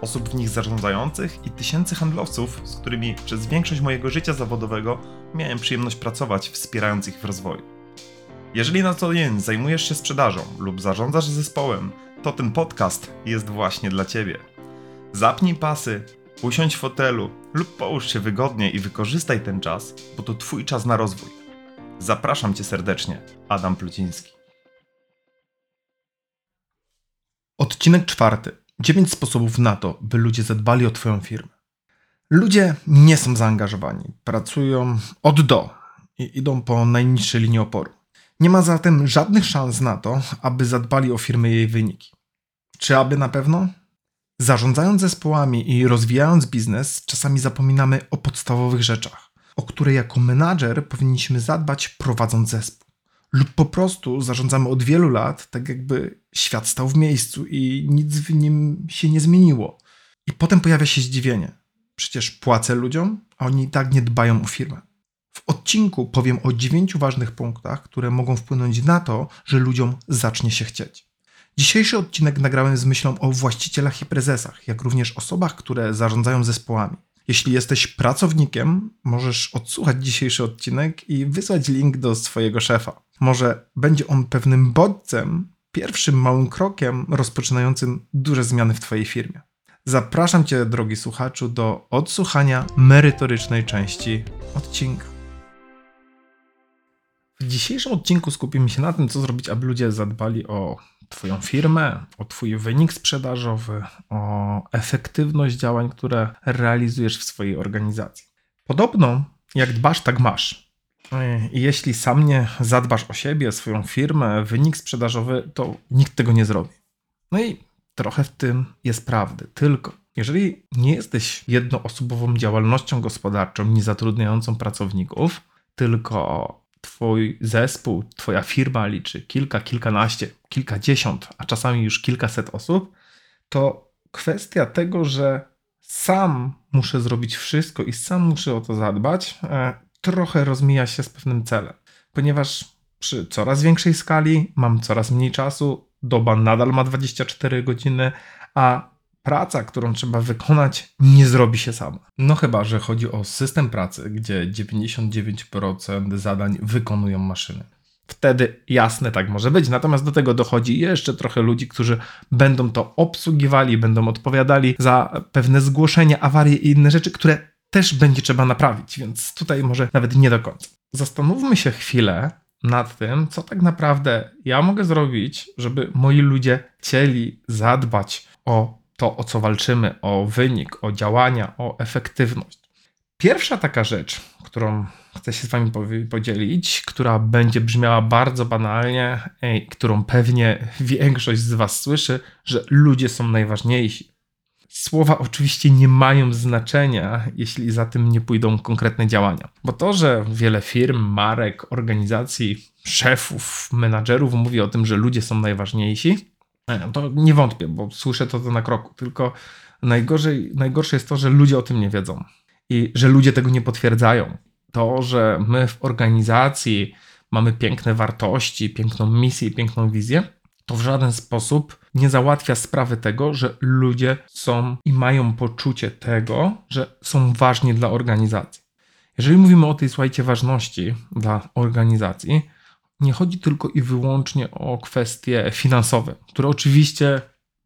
osób w nich zarządzających i tysięcy handlowców, z którymi przez większość mojego życia zawodowego miałem przyjemność pracować, wspierając ich w rozwoju. Jeżeli na co dzień zajmujesz się sprzedażą lub zarządzasz zespołem, to ten podcast jest właśnie dla Ciebie. Zapnij pasy, usiądź w fotelu lub połóż się wygodnie i wykorzystaj ten czas, bo to Twój czas na rozwój. Zapraszam Cię serdecznie, Adam Pluciński. Odcinek czwarty. 9 sposobów na to, by ludzie zadbali o Twoją firmę. Ludzie nie są zaangażowani, pracują od do i idą po najniższej linii oporu. Nie ma zatem żadnych szans na to, aby zadbali o firmę i jej wyniki. Czy aby na pewno? Zarządzając zespołami i rozwijając biznes, czasami zapominamy o podstawowych rzeczach, o które jako menadżer powinniśmy zadbać prowadząc zespół. Lub po prostu zarządzamy od wielu lat, tak jakby świat stał w miejscu i nic w nim się nie zmieniło. I potem pojawia się zdziwienie. Przecież płacę ludziom, a oni i tak nie dbają o firmę. W odcinku powiem o dziewięciu ważnych punktach, które mogą wpłynąć na to, że ludziom zacznie się chcieć. Dzisiejszy odcinek nagrałem z myślą o właścicielach i prezesach, jak również osobach, które zarządzają zespołami. Jeśli jesteś pracownikiem, możesz odsłuchać dzisiejszy odcinek i wysłać link do swojego szefa. Może będzie on pewnym bodźcem, pierwszym małym krokiem rozpoczynającym duże zmiany w Twojej firmie. Zapraszam Cię, drogi słuchaczu, do odsłuchania merytorycznej części odcinka. W dzisiejszym odcinku skupimy się na tym, co zrobić, aby ludzie zadbali o Twoją firmę, o Twój wynik sprzedażowy, o efektywność działań, które realizujesz w swojej organizacji. Podobno, jak dbasz, tak masz. I jeśli sam nie zadbasz o siebie, swoją firmę, wynik sprzedażowy, to nikt tego nie zrobi. No i trochę w tym jest prawdy. Tylko jeżeli nie jesteś jednoosobową działalnością gospodarczą, nie zatrudniającą pracowników, tylko Twój zespół, Twoja firma liczy kilka, kilkanaście, kilkadziesiąt, a czasami już kilkaset osób, to kwestia tego, że sam muszę zrobić wszystko i sam muszę o to zadbać, e, trochę rozmija się z pewnym celem, ponieważ przy coraz większej skali mam coraz mniej czasu, doba nadal ma 24 godziny, a praca, którą trzeba wykonać, nie zrobi się sama. No chyba, że chodzi o system pracy, gdzie 99% zadań wykonują maszyny. Wtedy jasne, tak może być. Natomiast do tego dochodzi jeszcze trochę ludzi, którzy będą to obsługiwali, będą odpowiadali za pewne zgłoszenia, awarie i inne rzeczy, które też będzie trzeba naprawić, więc tutaj może nawet nie do końca. Zastanówmy się chwilę nad tym, co tak naprawdę ja mogę zrobić, żeby moi ludzie chcieli zadbać o to, o co walczymy, o wynik, o działania, o efektywność. Pierwsza taka rzecz, którą chcę się z Wami podzielić, która będzie brzmiała bardzo banalnie, i którą pewnie większość z Was słyszy, że ludzie są najważniejsi. Słowa oczywiście nie mają znaczenia, jeśli za tym nie pójdą konkretne działania. Bo to, że wiele firm, marek, organizacji, szefów, menadżerów mówi o tym, że ludzie są najważniejsi, e, to nie wątpię, bo słyszę to, na kroku. Tylko najgorzej, najgorsze jest to, że ludzie o tym nie wiedzą i że ludzie tego nie potwierdzają. To, że my w organizacji mamy piękne wartości, piękną misję i piękną wizję, to w żaden sposób nie załatwia sprawy tego, że ludzie są i mają poczucie tego, że są ważni dla organizacji. Jeżeli mówimy o tej, słuchajcie, ważności dla organizacji, nie chodzi tylko i wyłącznie o kwestie finansowe, które oczywiście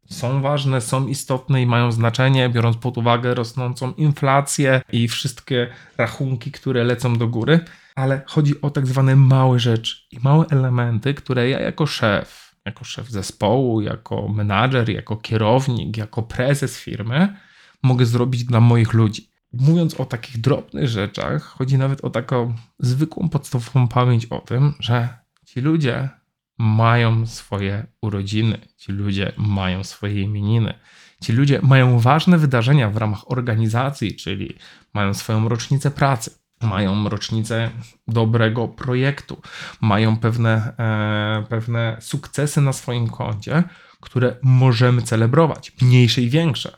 są ważne, są istotne i mają znaczenie, biorąc pod uwagę rosnącą inflację i wszystkie rachunki, które lecą do góry, ale chodzi o tak zwane małe rzeczy i małe elementy, które ja jako szef, jako szef zespołu, jako menadżer, jako kierownik, jako prezes firmy mogę zrobić dla moich ludzi. Mówiąc o takich drobnych rzeczach, chodzi nawet o taką zwykłą podstawową pamięć o tym, że ci ludzie mają swoje urodziny, ci ludzie mają swoje imieniny. Ci ludzie mają ważne wydarzenia w ramach organizacji, czyli mają swoją rocznicę pracy. Mają rocznicę dobrego projektu, mają pewne, e, pewne sukcesy na swoim koncie, które możemy celebrować, mniejsze i większe.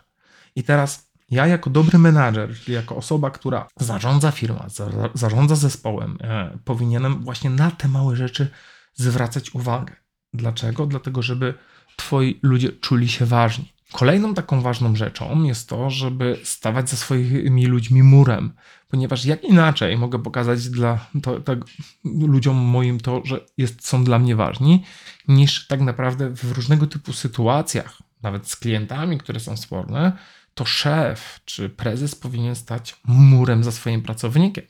I teraz ja, jako dobry menadżer, czyli jako osoba, która zarządza firmą, za, zarządza zespołem, e, powinienem właśnie na te małe rzeczy zwracać uwagę. Dlaczego? Dlatego, żeby twoi ludzie czuli się ważni. Kolejną taką ważną rzeczą jest to, żeby stawać za swoimi ludźmi murem, ponieważ jak inaczej mogę pokazać dla to, to, ludziom moim to, że jest, są dla mnie ważni, niż tak naprawdę w różnego typu sytuacjach, nawet z klientami, które są sporne, to szef czy prezes powinien stać murem za swoim pracownikiem.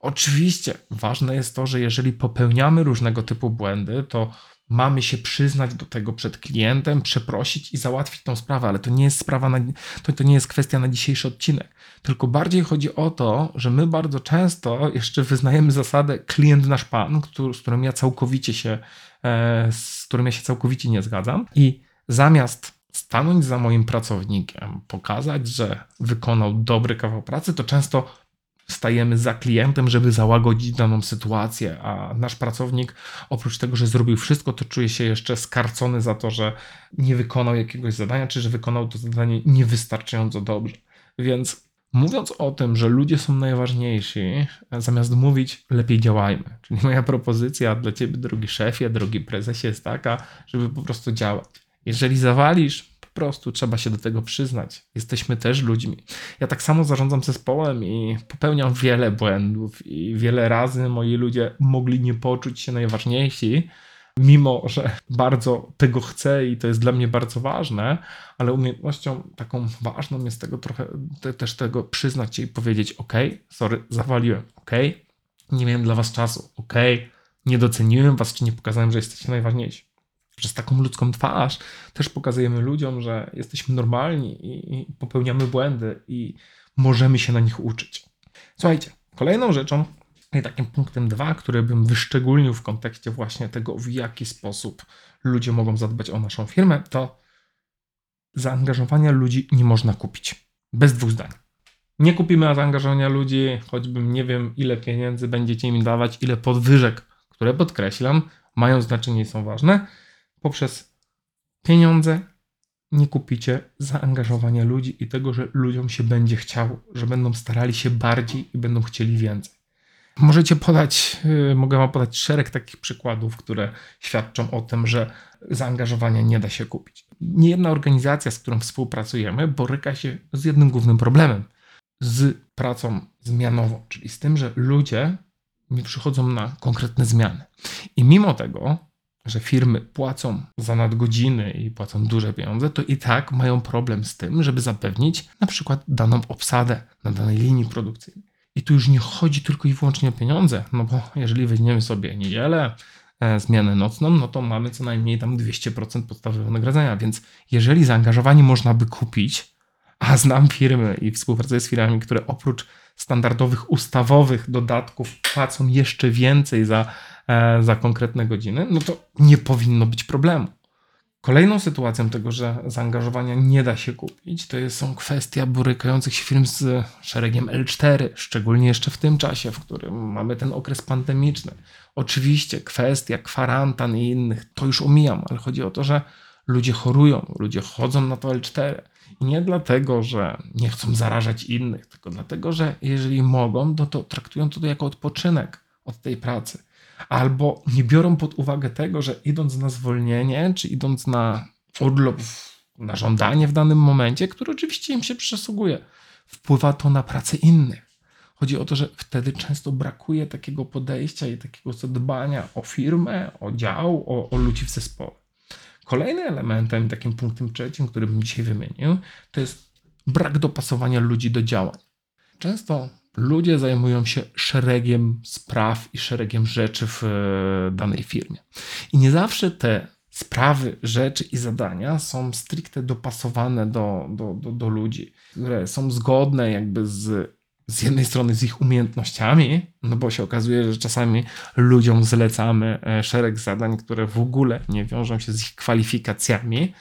Oczywiście ważne jest to, że jeżeli popełniamy różnego typu błędy, to mamy się przyznać do tego przed klientem, przeprosić i załatwić tą sprawę, ale to nie jest sprawa, na, to, to nie jest kwestia na dzisiejszy odcinek. Tylko bardziej chodzi o to, że my bardzo często jeszcze wyznajemy zasadę klient nasz pan, który, z którym ja całkowicie się, e, z którym ja się całkowicie nie zgadzam i zamiast stanąć za moim pracownikiem, pokazać, że wykonał dobry kawał pracy, to często stajemy za klientem, żeby załagodzić daną sytuację, a nasz pracownik oprócz tego, że zrobił wszystko, to czuje się jeszcze skarcony za to, że nie wykonał jakiegoś zadania, czy że wykonał to zadanie niewystarczająco dobrze. Więc mówiąc o tym, że ludzie są najważniejsi, zamiast mówić lepiej działajmy. Czyli moja propozycja dla ciebie, drogi szefie, drogi prezesie jest taka, żeby po prostu działać. Jeżeli zawalisz, prostu trzeba się do tego przyznać. Jesteśmy też ludźmi. Ja tak samo zarządzam zespołem i popełniam wiele błędów, i wiele razy moi ludzie mogli nie poczuć się najważniejsi, mimo że bardzo tego chcę i to jest dla mnie bardzo ważne, ale umiejętnością taką ważną jest tego trochę te, też tego przyznać się i powiedzieć: OK, sorry, zawaliłem, OK, nie miałem dla was czasu, OK, nie doceniłem was, czy nie pokazałem, że jesteście najważniejsi przez taką ludzką twarz też pokazujemy ludziom, że jesteśmy normalni i, popełniamy błędy i możemy się na nich uczyć. Słuchajcie, kolejną rzeczą i takim punktem dwa, który bym wyszczególnił w kontekście właśnie tego, w jaki sposób ludzie mogą zadbać o naszą firmę, to zaangażowania ludzi nie można kupić. Bez dwóch zdań. Nie kupimy zaangażowania ludzi, choćbym nie wiem, ile pieniędzy będziecie im dawać, ile podwyżek, które podkreślam, mają znaczenie i są ważne poprzez pieniądze nie kupicie zaangażowania ludzi i tego, że ludziom się będzie chciało, że będą starali się bardziej i będą chcieli więcej. Możecie podać, yy, mogę Wam podać szereg takich przykładów, które świadczą o tym, że zaangażowania nie da się kupić. Niejedna organizacja, z którą współpracujemy, boryka się z jednym głównym problemem z pracą zmianową, czyli z tym, że ludzie nie przychodzą na konkretne zmiany. I mimo tego że firmy płacą za nadgodziny i płacą duże pieniądze, to i tak mają problem z tym, żeby zapewnić na przykład daną obsadę na danej linii produkcyjnej. I tu już nie chodzi tylko i wyłącznie o pieniądze, no bo jeżeli weźmiemy sobie niedzielę, e, zmianę nocną, no to mamy co najmniej tam 200% podstawowego wynagrodzenia, więc jeżeli zaangażowanie można by kupić, a znam firmy i współpracuję z firmami, które oprócz standardowych ustawowych dodatków płacą jeszcze więcej za za konkretne godziny, no to nie powinno być problemu. Kolejną sytuacją tego, że zaangażowania nie da się kupić, to są kwestia borykających się firm z szeregiem L4, szczególnie jeszcze w tym czasie, w którym mamy ten okres pandemiczny. Oczywiście kwestia kwarantan i innych, to już omijam, ale chodzi o to, że ludzie chorują, ludzie chodzą na to L4. I nie dlatego, że nie chcą zarażać innych, tylko dlatego, że jeżeli mogą, to traktują to jako odpoczynek od tej pracy albo nie biorą pod uwagę tego, że idąc na zwolnienie, czy idąc na urlop, na żądanie w danym momencie, który oczywiście im się przysługuje, wpływa to na pracę innych. Chodzi o to, że wtedy często brakuje takiego podejścia i takiego zadbania o firmę, o dział, o, o ludzi w zespole. Kolejnym elementem, takim punktem trzecim, który bym dzisiaj wymienił, to jest brak dopasowania ludzi do działań. Często ludzie zajmują się szeregiem spraw i szeregiem rzeczy w e, danej firmie. I nie zawsze te sprawy, rzeczy i zadania są stricte dopasowane do, do, do, do ludzi, które są zgodne jakby z z jednej strony z ich umiejętnościami, no bo się okazuje, że czasami ludziom zlecamy e, szereg zadań, które w ogóle nie wiążą się z ich kwalifikacjami,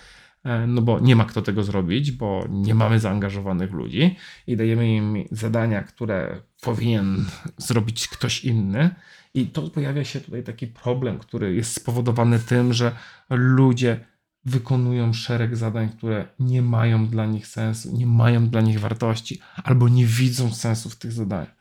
no bo nie ma kto tego zrobić, bo nie mamy zaangażowanych ludzi i dajemy im zadania, które powinien zrobić ktoś inny. I to pojawia się tutaj taki problem, który jest spowodowany tym, że ludzie wykonują szereg zadań, które nie mają dla nich sensu, nie mają dla nich wartości, albo nie widzą sensu w tych zadaniach.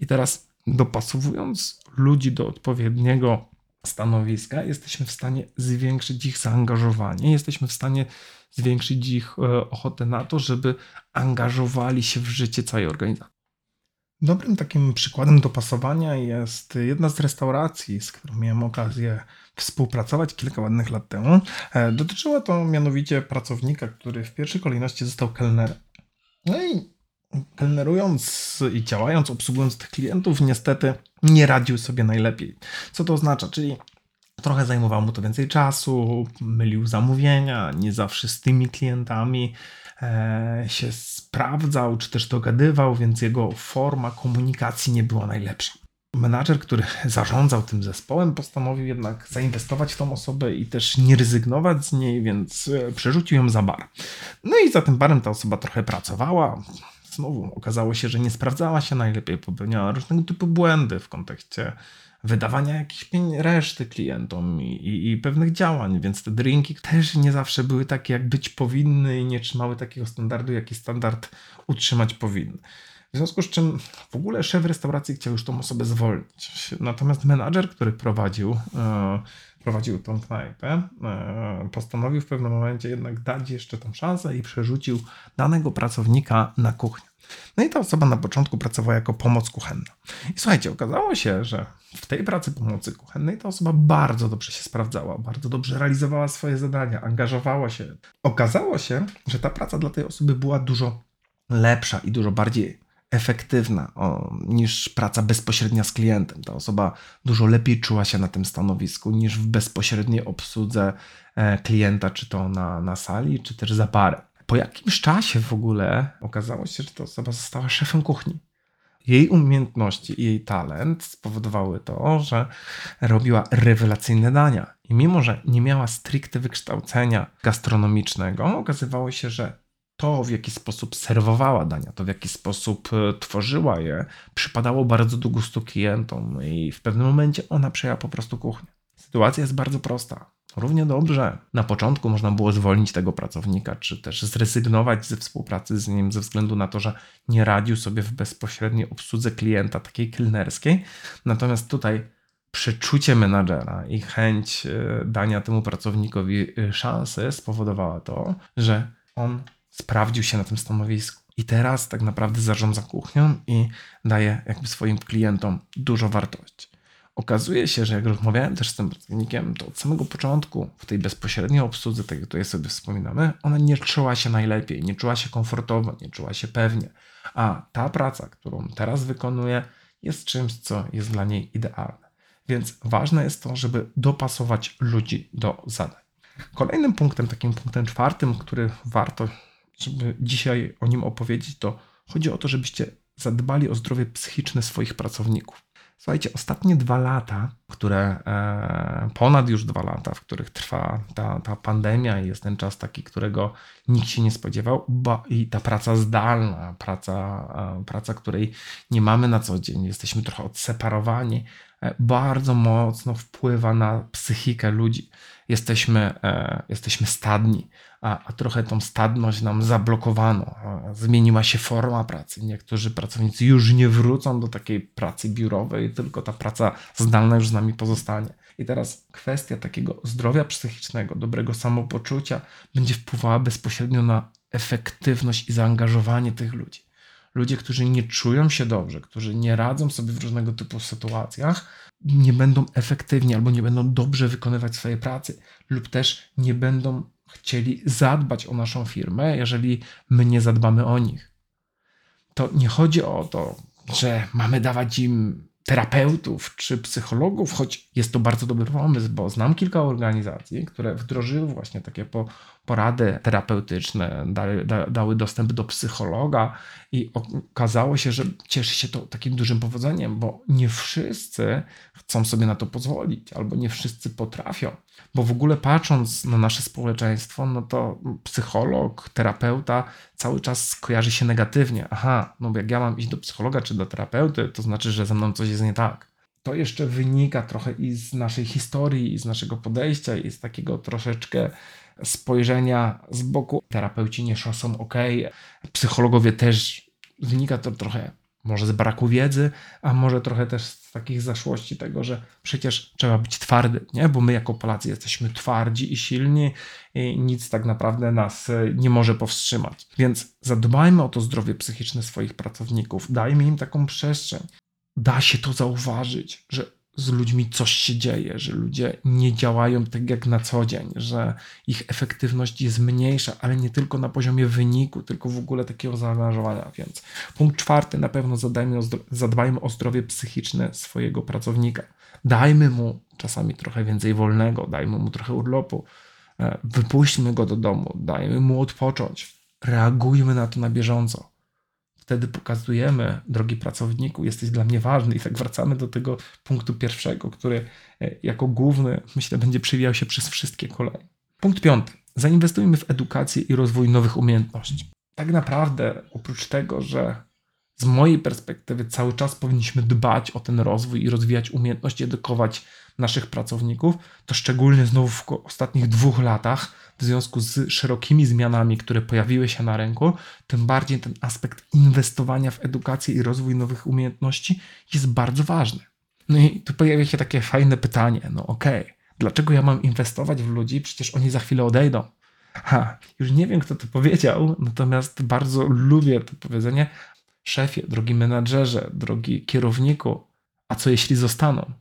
I teraz dopasowując ludzi do odpowiedniego stanowiska, jesteśmy w stanie zwiększyć ich zaangażowanie, jesteśmy w stanie zwiększyć ich e, ochotę na to, żeby angażowali się w życie całej organizacji. Dobrym takim przykładem dopasowania jest jedna z restauracji, z którą miałem okazję współpracować kilka ładnych lat temu. E, dotyczyło to mianowicie pracownika, który w pierwszej kolejności został kelnerem. No i kelnerując i działając, obsługując tych klientów, niestety nie radził sobie najlepiej. Co to oznacza? Czyli trochę zajmowało mu to więcej czasu, mylił zamówienia, nie zawsze z tymi klientami e, się sprawdzał, czy też dogadywał, więc jego forma komunikacji nie była najlepsza. Menadżer, który zarządzał tym zespołem, postanowił jednak zainwestować w tą osobę i też nie rezygnować z niej, więc e, przerzucił ją za bar. No i za tym barem ta osoba trochę pracowała, znowu okazało się, że nie sprawdzała się najlepiej, popełniała różnego typu błędy w kontekście wydawania jakichś reszty klientom i, i, i, pewnych działań, więc te drinki też nie zawsze były takie, jak być powinny i nie trzymały takiego standardu, jaki standard utrzymać powinny. W związku z czym w ogóle szef restauracji chciał już tą osobę zwolnić. Natomiast menadżer, który prowadził, e, prowadził tą knajpę, e, postanowił w pewnym momencie jednak dać jeszcze tą szansę i przerzucił danego pracownika na kuchnię. No i ta osoba na początku pracowała jako pomoc kuchenna. I słuchajcie, okazało się, że w tej pracy pomocy kuchennej ta osoba bardzo dobrze się sprawdzała, bardzo dobrze realizowała swoje zadania, angażowała się. Okazało się, że ta praca dla tej osoby była dużo lepsza i dużo bardziej efektywna o, niż praca bezpośrednia z klientem. Ta osoba dużo lepiej czuła się na tym stanowisku niż w bezpośredniej obsłudze e, klienta, czy to na, na sali, czy też za parę. Po jakimś czasie w ogóle okazało się, że ta osoba została szefem kuchni. Jej umiejętności i jej talent spowodowały to, że robiła rewelacyjne dania. I mimo, że nie miała stricte wykształcenia gastronomicznego, okazywało się, że to, w jaki sposób serwowała dania, to w jaki sposób e, tworzyła je, przypadało bardzo do gustu klientom i w pewnym momencie ona przejęła po prostu kuchnię. Sytuacja jest bardzo prosta. Równie dobrze na początku można było zwolnić tego pracownika, czy też zrezygnować ze współpracy z nim ze względu na to, że nie radził sobie w bezpośredniej obsłudze klienta, takiej kelnerskiej. Natomiast tutaj przeczucie menadżera i chęć e, dania temu pracownikowi e, szansy spowodowała to, że on sprawdził się na tym stanowisku. I teraz tak naprawdę zarządza kuchnią i daje jakby swoim klientom dużo wartości. Okazuje się, że jak rozmawiałem też z tym pracownikiem, to od samego początku w tej bezpośredniej obsłudze, tak jak tutaj sobie wspominamy, ona nie czuła się najlepiej, nie czuła się komfortowo, nie czuła się pewnie. A ta praca, którą teraz wykonuje, jest czymś, co jest dla niej idealne. Więc ważne jest to, żeby dopasować ludzi do zadań. Kolejnym punktem, takim punktem czwartym, który warto żeby dzisiaj o nim opowiedzieć, to chodzi o to, żebyście zadbali o zdrowie psychiczne swoich pracowników. Słuchajcie, ostatnie dwa lata, które e, ponad już dwa lata, w których trwa ta, ta pandemia i jest ten czas taki, którego nikt się nie spodziewał, bo i ta praca zdalna, praca, e, praca, której nie mamy na co dzień, jesteśmy trochę odseparowani, bardzo mocno wpływa na psychikę ludzi. Jesteśmy, jesteśmy stadni a, a trochę tą stadność nam zablokowano. Zmieniła się forma pracy. Niektórzy pracownicy już nie wrócą do takiej pracy biurowej, tylko ta praca zdalna już z nami pozostanie. I teraz kwestia takiego zdrowia psychicznego, dobrego samopoczucia będzie wpływała bezpośrednio na efektywność i zaangażowanie tych ludzi. Ludzie, którzy nie czują się dobrze, którzy nie radzą sobie w różnego typu sytuacjach, nie będą efektywni albo nie będą dobrze wykonywać swojej pracy, lub też nie będą chcieli zadbać o naszą firmę, jeżeli my nie zadbamy o nich. To nie chodzi o to, że mamy dawać im terapeutów czy psychologów, choć jest to bardzo dobry pomysł, bo znam kilka organizacji, które wdrożyły właśnie takie po, porady terapeutyczne, dały, da, dały dostęp do psychologa i okazało się, że cieszy się to takim dużym powodzeniem, bo nie wszyscy chcą sobie na to pozwolić, albo nie wszyscy potrafią. Bo w ogóle patrząc na nasze społeczeństwo, no to psycholog, terapeuta cały czas kojarzy się negatywnie. Aha, no bo jak ja mam iść do psychologa czy do terapeuty, to znaczy, że ze mną coś jest nie tak. To jeszcze wynika trochę i z naszej historii, i z naszego podejścia, i z takiego troszeczkę spojrzenia z boku. Terapeuci nie są ok, psychologowie też. Wynika to trochę może z braku wiedzy, a może trochę też z takich zaszłości tego, że przecież trzeba być twardy, nie? bo my jako Polacy jesteśmy twardzi i silni i nic tak naprawdę nas e, nie może powstrzymać. Więc zadbajmy o to zdrowie psychiczne swoich pracowników, dajmy im taką przestrzeń. Da się to zauważyć, że z ludźmi coś się dzieje, że ludzie nie działają tak jak na co dzień, że ich efektywność jest mniejsza, ale nie tylko na poziomie wyniku, tylko w ogóle takiego zaangażowania. Więc punkt czwarty, na pewno zadajmy o zadbajmy o zdrowie psychiczne swojego pracownika. Dajmy mu czasami trochę więcej wolnego, dajmy mu trochę urlopu, e, wypuśćmy go do domu, dajmy mu odpocząć, reagujmy na to na bieżąco wtedy pokazujemy, drogi pracowniku, jesteś dla mnie ważny. I tak wracamy do tego punktu pierwszego, który e, jako główny, myślę, będzie przewijał się przez wszystkie kolejne. Punkt piąty. Zainwestujmy w edukację i rozwój nowych umiejętności. Tak naprawdę, oprócz tego, że z mojej perspektywy cały czas powinniśmy dbać o ten rozwój i rozwijać umiejętności, edukować naszych pracowników, to szczególnie znowu w ostatnich dwóch latach, w związku z szerokimi zmianami, które pojawiły się na rynku, tym bardziej ten aspekt inwestowania w edukację i rozwój nowych umiejętności jest bardzo ważny. No i tu pojawia się takie fajne pytanie: no okej, okay, dlaczego ja mam inwestować w ludzi? Przecież oni za chwilę odejdą. Ha, już nie wiem, kto to powiedział, natomiast bardzo lubię to powiedzenie. Szefie, drogi menadżerze, drogi kierowniku, a co jeśli zostaną?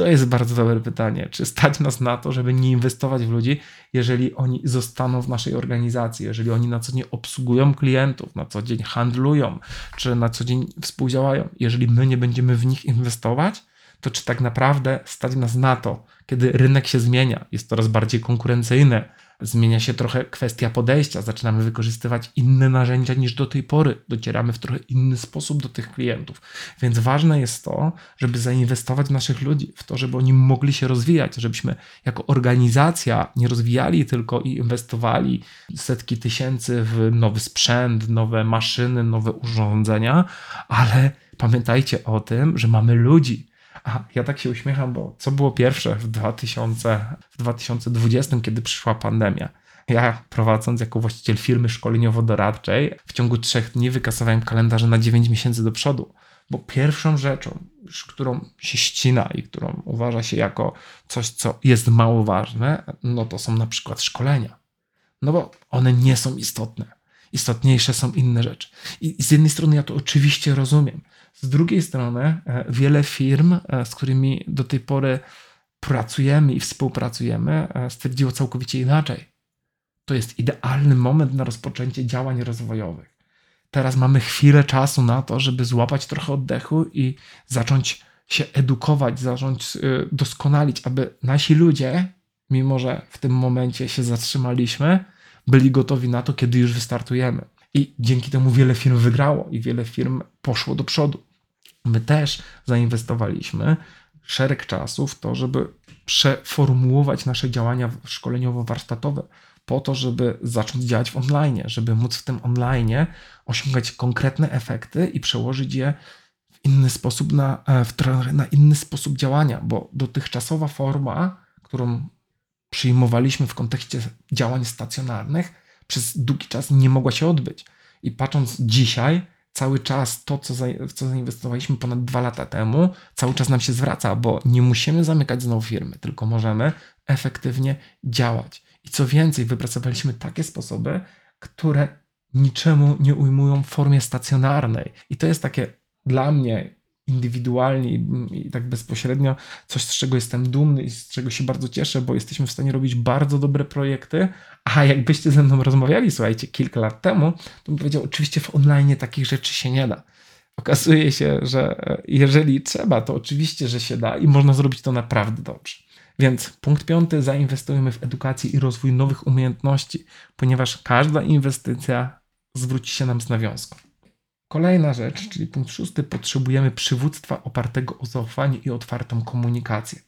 To jest bardzo dobre pytanie. Czy stać nas na to, żeby nie inwestować w ludzi, jeżeli oni zostaną w naszej organizacji, jeżeli oni na co dzień obsługują klientów, na co dzień handlują, czy na co dzień współdziałają? Jeżeli my nie będziemy w nich inwestować, to czy tak naprawdę stać nas na to, kiedy rynek się zmienia, jest coraz bardziej konkurencyjny, zmienia się trochę kwestia podejścia, zaczynamy wykorzystywać inne narzędzia niż do tej pory, docieramy w trochę inny sposób do tych klientów. Więc ważne jest to, żeby zainwestować w naszych ludzi, w to, żeby oni mogli się rozwijać, żebyśmy jako organizacja nie rozwijali tylko i inwestowali setki tysięcy w nowy sprzęt, nowe maszyny, nowe urządzenia, ale pamiętajcie o tym, że mamy ludzi, a ja tak się uśmiecham, bo co było pierwsze w, 2000, w 2020, kiedy przyszła pandemia? Ja, prowadząc jako właściciel firmy szkoleniowo-doradczej, w ciągu trzech dni wykasowałem kalendarze na 9 miesięcy do przodu. Bo pierwszą rzeczą, którą się ścina i którą uważa się jako coś, co jest mało ważne, no to są na przykład szkolenia. No bo one nie są istotne. Istotniejsze są inne rzeczy. I z jednej strony ja to oczywiście rozumiem. Z drugiej strony, e, wiele firm, e, z którymi do tej pory pracujemy i współpracujemy, e, stwierdziło całkowicie inaczej. To jest idealny moment na rozpoczęcie działań rozwojowych. Teraz mamy chwilę czasu na to, żeby złapać trochę oddechu i zacząć się edukować, zacząć doskonalić, aby nasi ludzie, mimo że w tym momencie się zatrzymaliśmy, byli gotowi na to, kiedy już wystartujemy. I dzięki temu wiele firm wygrało i wiele firm poszło do przodu. My też zainwestowaliśmy szereg czasu w to, żeby przeformułować nasze działania szkoleniowo-warsztatowe po to, żeby zacząć działać w online, żeby móc w tym online osiągać konkretne efekty i przełożyć je w inny sposób na, e, na inny sposób działania, bo dotychczasowa forma, którą przyjmowaliśmy w kontekście działań stacjonarnych, przez długi czas nie mogła się odbyć. I patrząc dzisiaj, cały czas to, co w co zainwestowaliśmy ponad dwa lata temu, cały czas nam się zwraca, bo nie musimy zamykać znowu firmy, tylko możemy efektywnie działać. I co więcej, wypracowaliśmy takie sposoby, które niczemu nie ujmują w formie stacjonarnej. I to jest takie dla mnie indywidualnie i, tak bezpośrednio coś, z czego jestem dumny i z czego się bardzo cieszę, bo jesteśmy w stanie robić bardzo dobre projekty. A jakbyście ze mną rozmawiali, słuchajcie, kilka lat temu, to bym powiedział, oczywiście w online takich rzeczy się nie da. Okazuje się, że jeżeli trzeba, to oczywiście, że się da i można zrobić to naprawdę dobrze. Więc punkt piąty, zainwestujemy w edukację i rozwój nowych umiejętności, ponieważ każda inwestycja zwróci się nam z nawiązką. Kolejna rzecz, czyli punkt szósty, potrzebujemy przywództwa opartego o zaufanie i otwartą komunikację.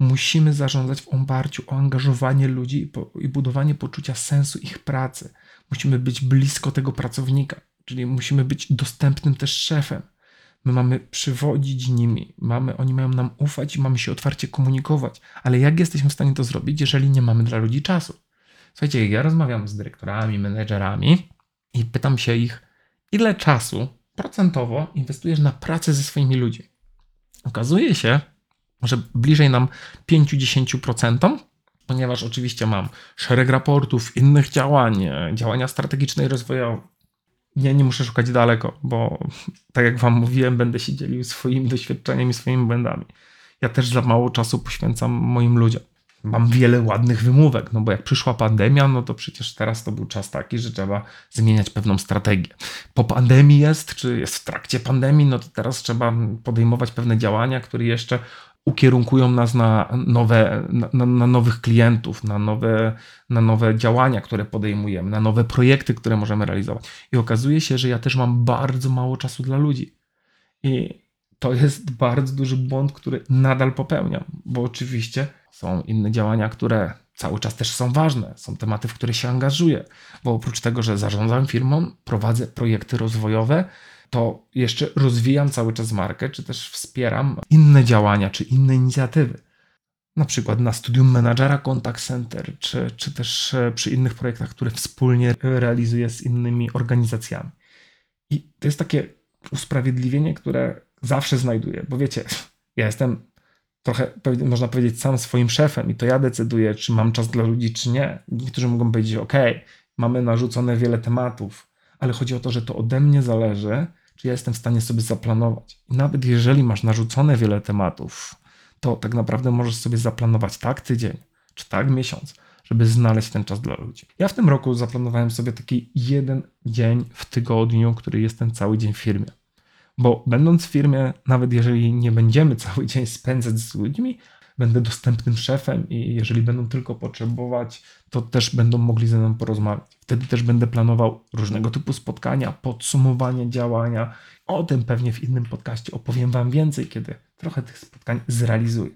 Musimy zarządzać w oparciu o angażowanie ludzi i, budowanie poczucia sensu ich pracy. Musimy być blisko tego pracownika, czyli musimy być dostępnym też szefem. My mamy przywodzić nimi, mamy, oni mają nam ufać i mamy się otwarcie komunikować. Ale jak jesteśmy w stanie to zrobić, jeżeli nie mamy dla ludzi czasu? Słuchajcie, ja rozmawiam z dyrektorami, menedżerami i pytam się ich, ile czasu procentowo inwestujesz na pracę ze swoimi ludźmi. Okazuje się, że bliżej nam 5-10%, ponieważ oczywiście mam szereg raportów, innych działań, działania strategiczne i rozwojowe. Ja nie muszę szukać daleko, bo tak jak Wam mówiłem, będę się dzielił swoimi doświadczeniami, swoimi błędami. Ja też za mało czasu poświęcam moim ludziom mam wiele ładnych wymówek, no bo jak przyszła pandemia, no to przecież teraz to był czas taki, że trzeba zmieniać pewną strategię. Po pandemii jest, czy jest w trakcie pandemii, no to teraz trzeba podejmować pewne działania, które jeszcze ukierunkują nas na, nowe, na, na, nowych klientów, na nowe, na nowe działania, które podejmujemy, na nowe projekty, które możemy realizować. I okazuje się, że ja też mam bardzo mało czasu dla ludzi. I to jest bardzo duży błąd, który nadal popełniam, bo oczywiście są inne działania, które cały czas też są ważne. Są tematy, w które się angażuję, bo oprócz tego, że zarządzam firmą, prowadzę projekty rozwojowe, to jeszcze rozwijam cały czas markę, czy też wspieram inne działania, czy inne inicjatywy. Na przykład na studium menadżera contact center, czy, czy też e, przy innych projektach, które wspólnie realizuję z innymi organizacjami. I to jest takie usprawiedliwienie, które zawsze znajduję, bo wiecie, ja jestem trochę, można powiedzieć, sam swoim szefem i to ja decyduję, czy mam czas dla ludzi, czy nie. Niektórzy mogą powiedzieć, ok, mamy narzucone wiele tematów, ale chodzi o to, że to ode mnie zależy, czy ja jestem w stanie sobie zaplanować. I nawet jeżeli masz narzucone wiele tematów, to tak naprawdę możesz sobie zaplanować tak tydzień, czy tak miesiąc, żeby znaleźć ten czas dla ludzi. Ja w tym roku zaplanowałem sobie taki jeden dzień w tygodniu, który jestem cały dzień w firmie. Bo będąc w firmie, nawet jeżeli nie będziemy cały dzień spędzać z ludźmi, będę dostępnym szefem i jeżeli będą tylko potrzebować, to też będą mogli ze mną porozmawiać. Wtedy też będę planował różnego typu spotkania, podsumowanie działania. O tym pewnie w innym podcaście opowiem Wam więcej, kiedy trochę tych spotkań zrealizuję.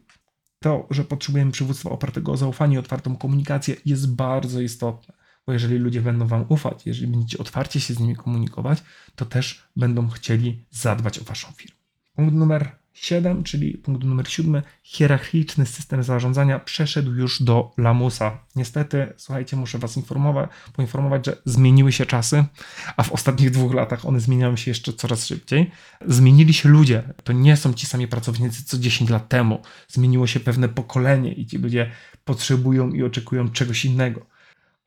To, że potrzebujemy przywództwa opartego o zaufanie i otwartą komunikację jest bardzo istotne. Bo jeżeli ludzie będą Wam ufać, jeżeli będziecie otwarcie się z nimi komunikować, to też będą chcieli zadbać o Waszą firmę. Punkt numer 7, czyli punkt numer 7, hierarchiczny system zarządzania przeszedł już do lamusa. Niestety, słuchajcie, muszę Was informować, poinformować, że zmieniły się czasy, a w ostatnich dwóch latach one zmieniają się jeszcze coraz szybciej. Zmienili się ludzie. To nie są ci sami pracownicy co 10 lat temu. Zmieniło się pewne pokolenie i ci ludzie potrzebują i oczekują czegoś innego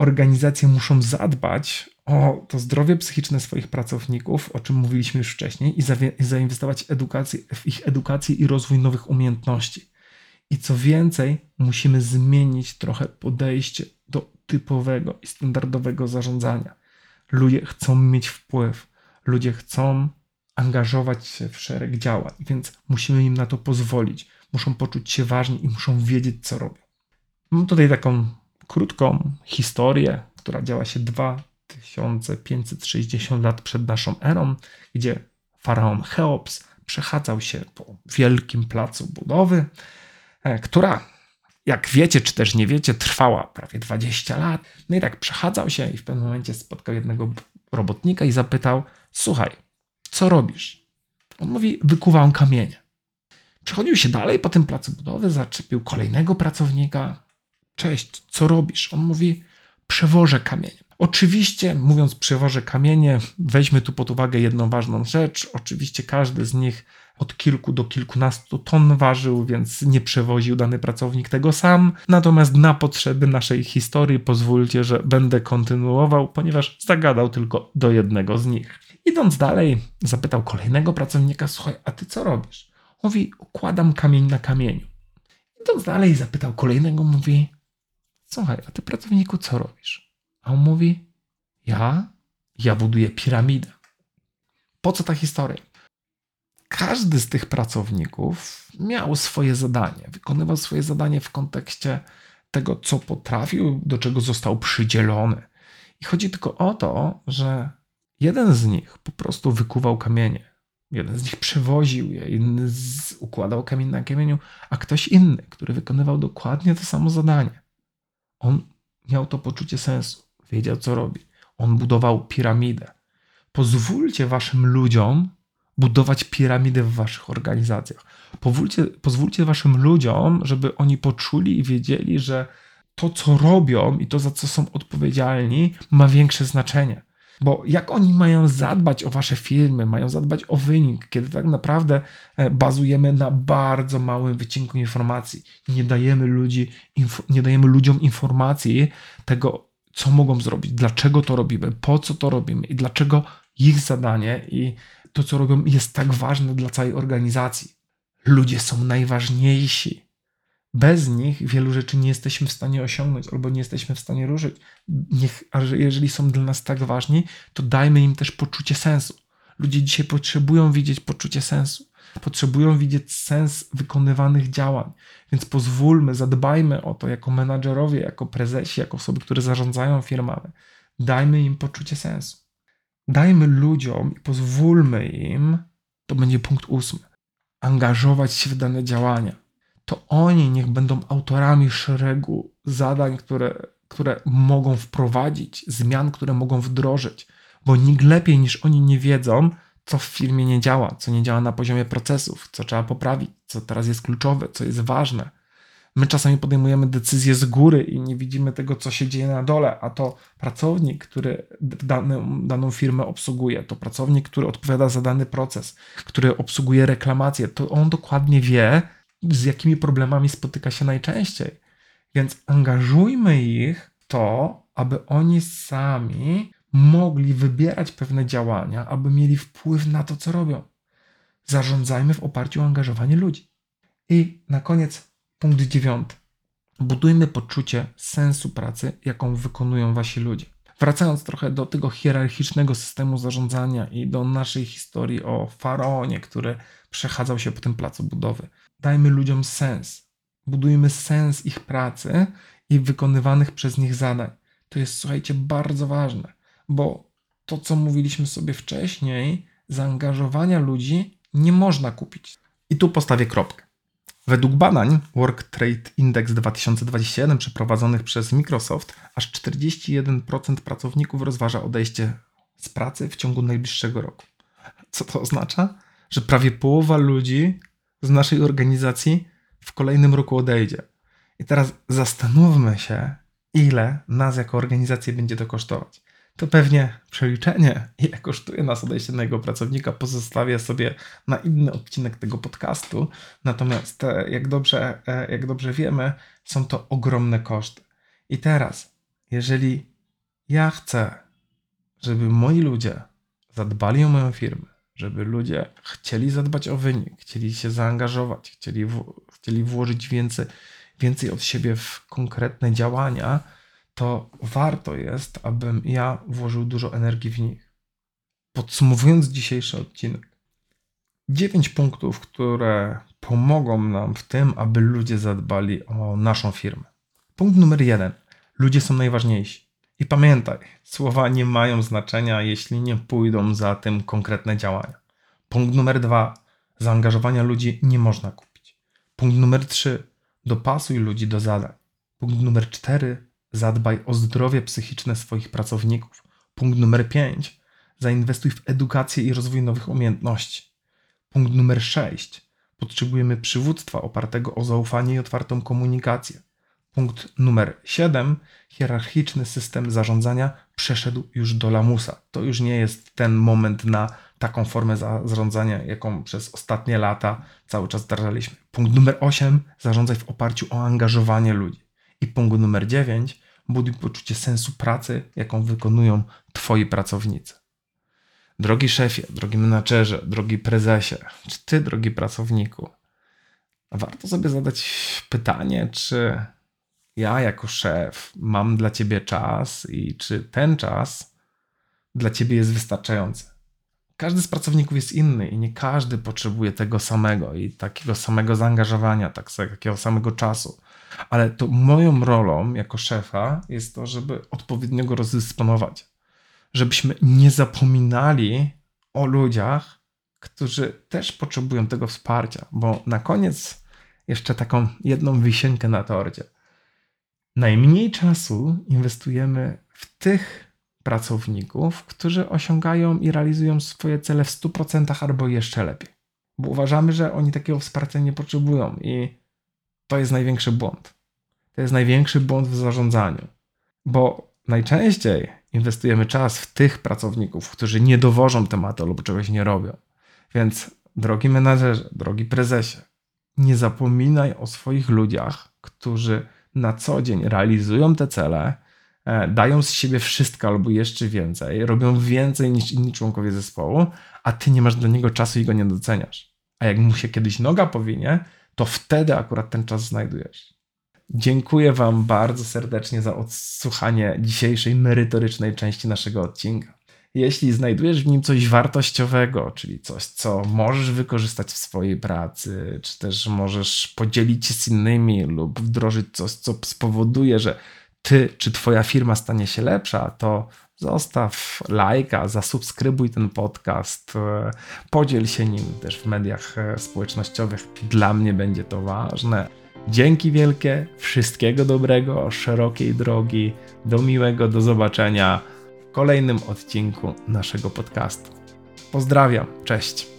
organizacje muszą zadbać o to zdrowie psychiczne swoich pracowników, o czym mówiliśmy już wcześniej, i zainwestować w ich edukację i rozwój nowych umiejętności. I co więcej, musimy zmienić trochę podejście do typowego i standardowego zarządzania. Ludzie chcą mieć wpływ, ludzie chcą angażować się w szereg działań, więc musimy im na to pozwolić. Muszą poczuć się ważni i muszą wiedzieć, co robią. Mam tutaj taką krótką historię, która działa się 2560 lat przed naszą erą, gdzie faraon Cheops przechadzał się po wielkim placu budowy, e, która, jak wiecie, czy też nie wiecie, trwała prawie 20 lat. No i tak przechadzał się i w pewnym momencie spotkał jednego robotnika i zapytał: Słuchaj, co robisz? On mówi: Wykuwam kamienie. Przechodził się dalej po tym placu budowy, zaczepił kolejnego pracownika. Cześć, co robisz? On mówi: Przewożę kamienie. Oczywiście, mówiąc przewożę kamienie, weźmy tu pod uwagę jedną ważną rzecz. Oczywiście każdy z nich od kilku do kilkunastu ton ważył, więc nie przewoził dany pracownik tego sam. Natomiast na potrzeby naszej historii pozwólcie, że będę kontynuował, ponieważ zagadał tylko do jednego z nich. Idąc dalej, zapytał kolejnego pracownika: Słuchaj, a ty co robisz? Mówi: Układam kamień na kamieniu. Idąc dalej, zapytał kolejnego, mówi: Słuchaj, a ty pracowniku co robisz? A on mówi, ja? Ja buduję piramidę. Po co ta historia? Każdy z tych pracowników miał swoje zadanie, wykonywał swoje zadanie w kontekście tego, co potrafił, do czego został przydzielony. I chodzi tylko o to, że jeden z nich po prostu wykuwał kamienie, Jeden z nich przewoził je, inny z, układał kamień na kamieniu, a ktoś inny, który wykonywał dokładnie to samo zadanie. On miał to poczucie sensu, wiedział co robi. On budował piramidę. Pozwólcie waszym ludziom budować piramidę w waszych organizacjach. Pozwólcie, pozwólcie waszym ludziom, żeby oni poczuli i wiedzieli, że to, co robią i to, za co są odpowiedzialni, ma większe znaczenie. Bo jak oni mają zadbać o wasze firmy, mają zadbać o wynik, kiedy tak naprawdę e, bazujemy na bardzo małym wycinku informacji. Nie dajemy, ludzi, nie dajemy ludziom informacji tego, co mogą zrobić, dlaczego to robimy, po co to robimy i dlaczego ich zadanie i to, co robią, jest tak ważne dla całej organizacji. Ludzie są najważniejsi. Bez nich wielu rzeczy nie jesteśmy w stanie osiągnąć albo nie jesteśmy w stanie ruszyć. Niech, a jeżeli są dla nas tak ważni, to dajmy im też poczucie sensu. Ludzie dzisiaj potrzebują widzieć poczucie sensu. Potrzebują widzieć sens wykonywanych działań. Więc pozwólmy, zadbajmy o to jako menadżerowie, jako prezesi, jako osoby, które zarządzają firmami. Dajmy im poczucie sensu. Dajmy ludziom i pozwólmy im, to będzie punkt ósmy, angażować się w dane działania. To oni niech będą autorami szeregu zadań, które, które mogą wprowadzić, zmian, które mogą wdrożyć, bo nikt lepiej niż oni nie wiedzą, co w firmie nie działa, co nie działa na poziomie procesów, co trzeba poprawić, co teraz jest kluczowe, co jest ważne. My czasami podejmujemy decyzje z góry i nie widzimy tego, co się dzieje na dole, a to pracownik, który daną, daną firmę obsługuje, to pracownik, który odpowiada za dany proces, który obsługuje reklamacje, to on dokładnie wie, z jakimi problemami spotyka się najczęściej. Więc angażujmy ich w to, aby oni sami mogli wybierać pewne działania, aby mieli wpływ na to, co robią. Zarządzajmy w oparciu o angażowanie ludzi. I na koniec punkt dziewiąty. Budujmy poczucie sensu pracy, jaką wykonują wasi ludzie. Wracając trochę do tego hierarchicznego systemu zarządzania i do naszej historii o faraonie, który przechadzał się po tym placu budowy. Dajmy ludziom sens. Budujmy sens ich pracy i wykonywanych przez nich zadań. To jest, słuchajcie, bardzo ważne bo to, co mówiliśmy sobie wcześniej, zaangażowania ludzi nie można kupić. I tu postawię kropkę. Według badań Work Trade Index 2021 przeprowadzonych przez Microsoft, aż 41% pracowników rozważa odejście z pracy w ciągu najbliższego roku. Co to oznacza? Że prawie połowa ludzi z naszej organizacji w kolejnym roku odejdzie. I teraz zastanówmy się, ile nas jako organizację będzie to kosztować to pewnie przeliczenie, ile kosztuje nas odejście jego pracownika, pozostawię sobie na inny odcinek tego podcastu. Natomiast, e, jak dobrze, e, jak dobrze wiemy, są to ogromne koszty. I teraz, jeżeli ja chcę, żeby moi ludzie zadbali o moją firmę, żeby ludzie chcieli zadbać o wynik, chcieli się zaangażować, chcieli, w, chcieli włożyć więcej, więcej od siebie w konkretne działania, to warto jest, abym ja włożył dużo energii w nich. Podsumowując dzisiejszy odcinek, dziewięć punktów, które pomogą nam w tym, aby ludzie zadbali o naszą firmę. Punkt numer jeden. Ludzie są najważniejsi. I pamiętaj, słowa nie mają znaczenia, jeśli nie pójdą za tym konkretne działania. Punkt numer dwa. Zaangażowania ludzi nie można kupić. Punkt numer trzy. Dopasuj ludzi do zadań. Punkt numer cztery Zadbaj o zdrowie psychiczne swoich pracowników. Punkt numer 5. Zainwestuj w edukację i rozwój nowych umiejętności. Punkt numer 6. Potrzebujemy przywództwa opartego o zaufanie i otwartą komunikację. Punkt numer 7. Hierarchiczny system zarządzania przeszedł już do lamusa. To już nie jest ten moment na taką formę zarządzania, jaką przez ostatnie lata cały czas wdrażaliśmy. Punkt numer 8. Zarządzaj w oparciu o angażowanie ludzi. I punkt numer 9 buduj poczucie sensu pracy, jaką wykonują Twoi pracownicy. Drogi szefie, drogi menadżerze, drogi prezesie, czy Ty, drogi pracowniku, warto sobie zadać pytanie, czy ja jako szef mam dla Ciebie czas i czy ten czas dla Ciebie jest wystarczający. Każdy z pracowników jest inny i nie każdy potrzebuje tego samego i takiego samego zaangażowania, tak, takiego samego czasu. Ale to moją rolą jako szefa jest to, żeby odpowiednio go rozdysponować. Żebyśmy nie zapominali o ludziach, którzy też potrzebują tego wsparcia, bo na koniec jeszcze taką jedną wisienkę na torcie. Najmniej czasu inwestujemy w tych pracowników, którzy osiągają i realizują swoje cele w 100% albo jeszcze lepiej. Bo uważamy, że oni takiego wsparcia nie potrzebują i to jest największy błąd. To jest największy błąd w zarządzaniu, bo najczęściej inwestujemy czas w tych pracowników, którzy nie dowożą tematu lub czegoś nie robią. Więc, drogi menadżerze, drogi prezesie, nie zapominaj o swoich ludziach, którzy na co dzień realizują te cele, e, dają z siebie wszystko albo jeszcze więcej, robią więcej niż inni członkowie zespołu, a ty nie masz dla niego czasu i go nie doceniasz. A jak mu się kiedyś noga powinie, to wtedy akurat ten czas znajdujesz. Dziękuję Wam bardzo serdecznie za odsłuchanie dzisiejszej merytorycznej części naszego odcinka. Jeśli znajdujesz w nim coś wartościowego, czyli coś, co możesz wykorzystać w swojej pracy, czy też możesz podzielić się z innymi lub wdrożyć coś, co spowoduje, że ty czy twoja firma stanie się lepsza, to zostaw lajka, zasubskrybuj ten podcast, e, podziel się nim też w mediach e, społecznościowych. Dla mnie będzie to ważne. Dzięki wielkie, wszystkiego dobrego, szerokiej drogi, do miłego, do zobaczenia kolejnym odcinku naszego podcastu. Pozdrawiam, cześć.